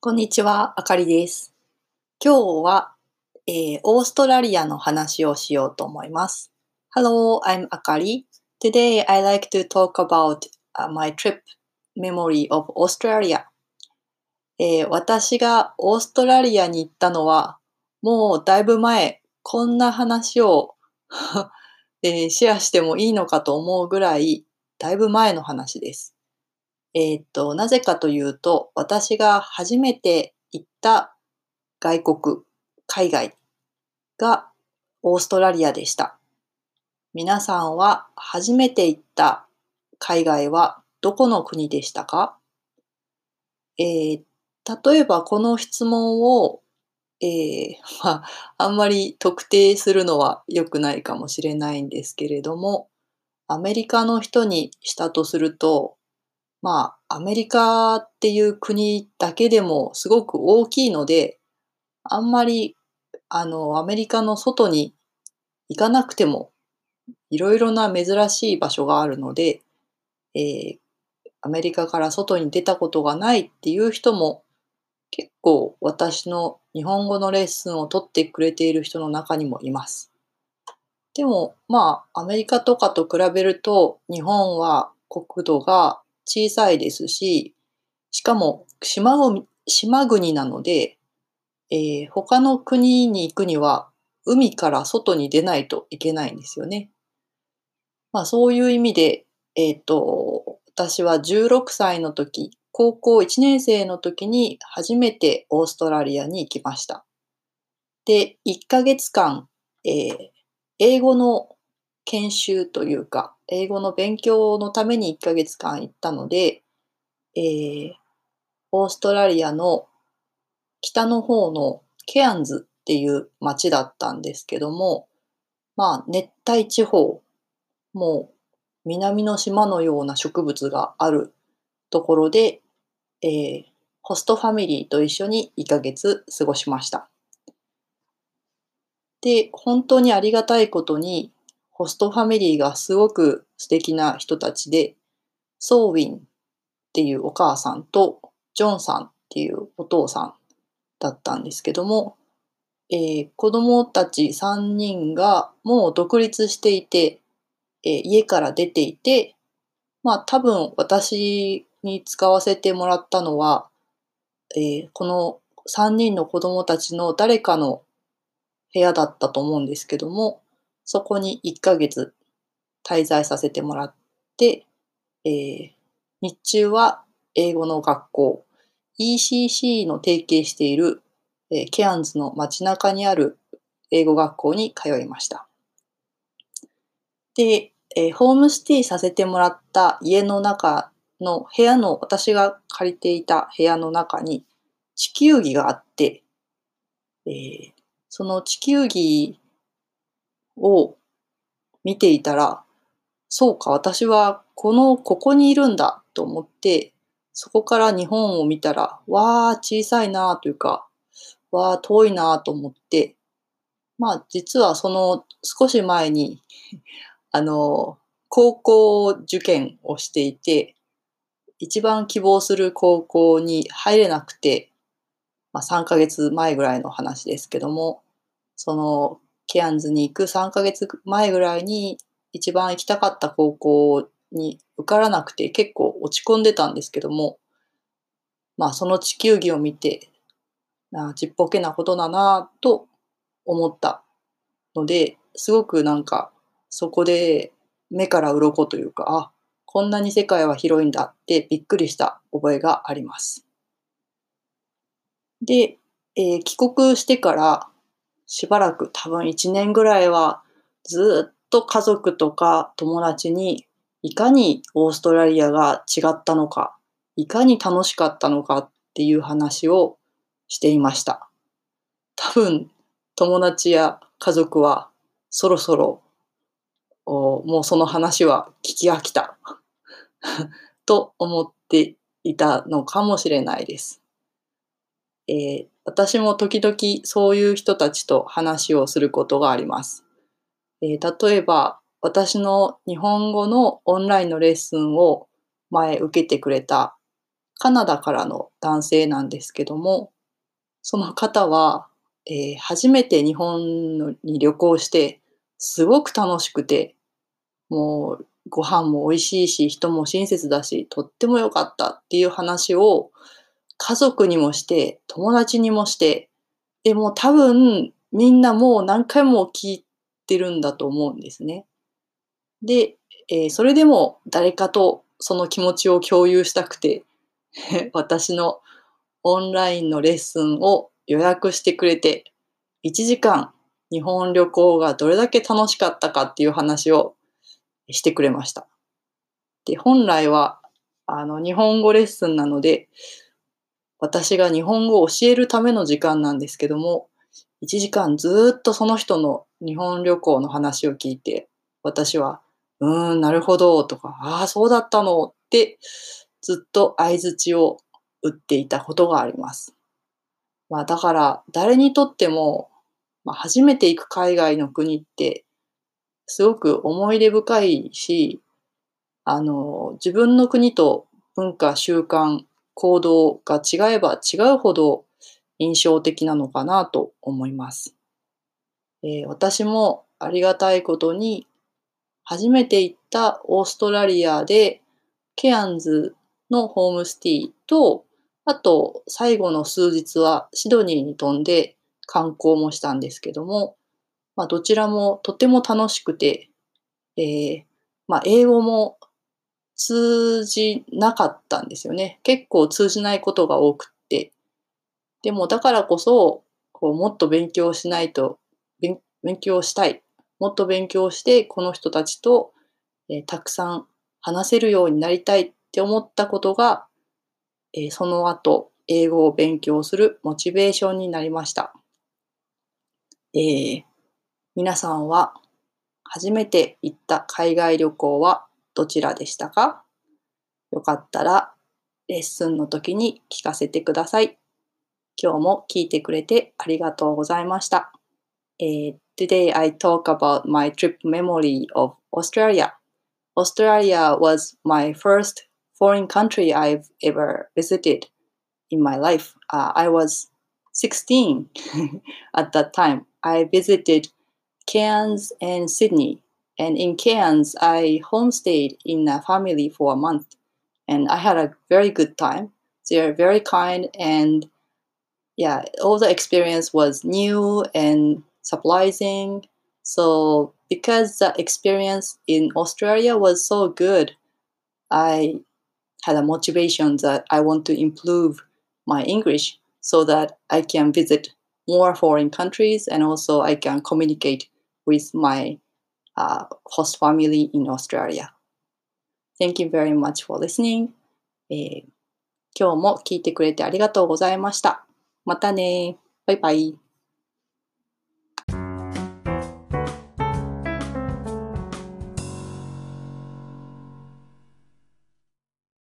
こんにちは、あかりです。今日は、えーオーストラリアの話をしようと思います。Hello, I'm Akari. Today I like to talk about、uh, my trip memory of Australia. えー私がオーストラリアに行ったのは、もうだいぶ前、こんな話を、えーシェアしてもいいのかと思うぐらい、だいぶ前の話です。えーっと、なぜかというと、私が初めて行った外国、海外がオーストラリアでした。皆さんは初めて行った海外はどこの国でしたか？えー例えばこの質問を、えー まあ、あんまり特定するのは良くないかもしれないんですけれども、アメリカの人にしたとすると、まあ、アメリカっていう国だけでもすごく大きいので、あんまり、あの、アメリカの外に行かなくても、いろいろな珍しい場所があるので、えーアメリカから外に出たことがないっていう人も、結構私の日本語のレッスンを取ってくれている人の中にもいます。でも、まあ、アメリカとかと比べると、日本は国土が小さいですし、しかも島国島国なので、えー他の国に行くには海から外に出ないといけないんですよね。まあそういう意味で、えっ、と、私は16歳の時、高校1年生の時に初めてオーストラリアに行きました。で、1ヶ月間、えー英語の研修というか、英語の勉強のために1ヶ月間行ったので、えーオーストラリアの北の方のケアンズっていう町だったんですけども、まあ熱帯地方、もう南の島のような植物があるところで、えーホストファミリーと一緒に1ヶ月過ごしました。で、本当にありがたいことに、ホストファミリーがすごく素敵な人たちで、ソーウィンっていうお母さんと、ジョンさんっていうお父さんだったんですけども、えー子供たち3人がもう独立していて、えー家から出ていて、まあ多分私に使わせてもらったのは、えーこの3人の子供たちの誰かの部屋だったと思うんですけども、そこに1ヶ月滞在させてもらって、えー日中は英語の学校、ECC の提携している、えーケアンズの街中にある英語学校に通いました。で、えーホームステイさせてもらった家の中の部屋の、私が借りていた部屋の中に地球儀があって、えーその地球儀を見ていたら、そうか、私はこの、ここにいるんだと思って、そこから日本を見たら、わー、小さいなというか、わー、遠いなと思って、まあ、実はその少し前に、あの、高校受験をしていて、一番希望する高校に入れなくて、まあ、3ヶ月前ぐらいの話ですけども、そのケアンズに行く3ヶ月前ぐらいに一番行きたかった高校に受からなくて結構落ち込んでたんですけども、まあその地球儀を見て、あちっぽけなことだなぁと思ったので、すごくなんかそこで目から鱗というか、あ、こんなに世界は広いんだってびっくりした覚えがあります。で、えー帰国してからしばらく多分1年ぐらいはずっと家族とか友達にいかにオーストラリアが違ったのか、いかに楽しかったのかっていう話をしていました。多分友達や家族はそろそろもうその話は聞き飽きた と思っていたのかもしれないです。えー私も時々そういう人たちと話をすることがあります。えー例えば私の日本語のオンラインのレッスンを前受けてくれたカナダからの男性なんですけども、その方は、えー、初めて日本に旅行して、すごく楽しくて、もうご飯も美味しいし、人も親切だし、とっても良かったっていう話を家族にもして、友達にもして、でも多分みんなもう何回も聞いてるんだと思うんですね。で、えー、それでも誰かとその気持ちを共有したくて、私のオンラインのレッスンを予約してくれて、1時間日本旅行がどれだけ楽しかったかっていう話をしてくれました。で、本来は、あの、日本語レッスンなので、私が日本語を教えるための時間なんですけども、1時間ずっとその人の日本旅行の話を聞いて、私は、うーん、なるほど、とか、ああ、そうだったのって、ずっと相づちを打っていたことがあります。まあ、だから、誰にとっても、まあ、初めて行く海外の国ってすごく思い出深いし、あの、自分の国と文化、習慣、行動が違えば違うほど印象的なのかなと思います。えー、私もありがたいことに初めて行ったオーストラリアでケアンズのホームスティとあと最後の数日はシドニーに飛んで観光もしたんですけどもまあ、どちらもとても楽しくて、えー、まあ、英語も通じなかったんですよね。結構通じないことが多くって。でもだからこそ、こうもっと勉強しないと、勉強したい。もっと勉強して、この人たちと、えー、たくさん話せるようになりたいって思ったことが、えー、その後、英語を勉強するモチベーションになりました。えー、皆さんは初めて行った海外旅行はどちらでしたかよかったらレッスンの時に聞かせてください。今日も聞いてくれてありがとうございました。Uh, today I talk about my trip memory of Australia. Australia was my first foreign country I've ever visited in my life. Uh, I was 16 at that time. I visited Cairns and Sydney. And in Cairns, I homestayed in a family for a month, and I had a very good time. They're very kind, and yeah, all the experience was new and surprising. So because the experience in Australia was so good, I had a motivation that I want to improve my English so that I can visit more foreign countries and also I can communicate with my uh, host family in Australia. Thank you very much for listening. えー、今日も聞いてくれてありがとうございました。またね。バイバイ。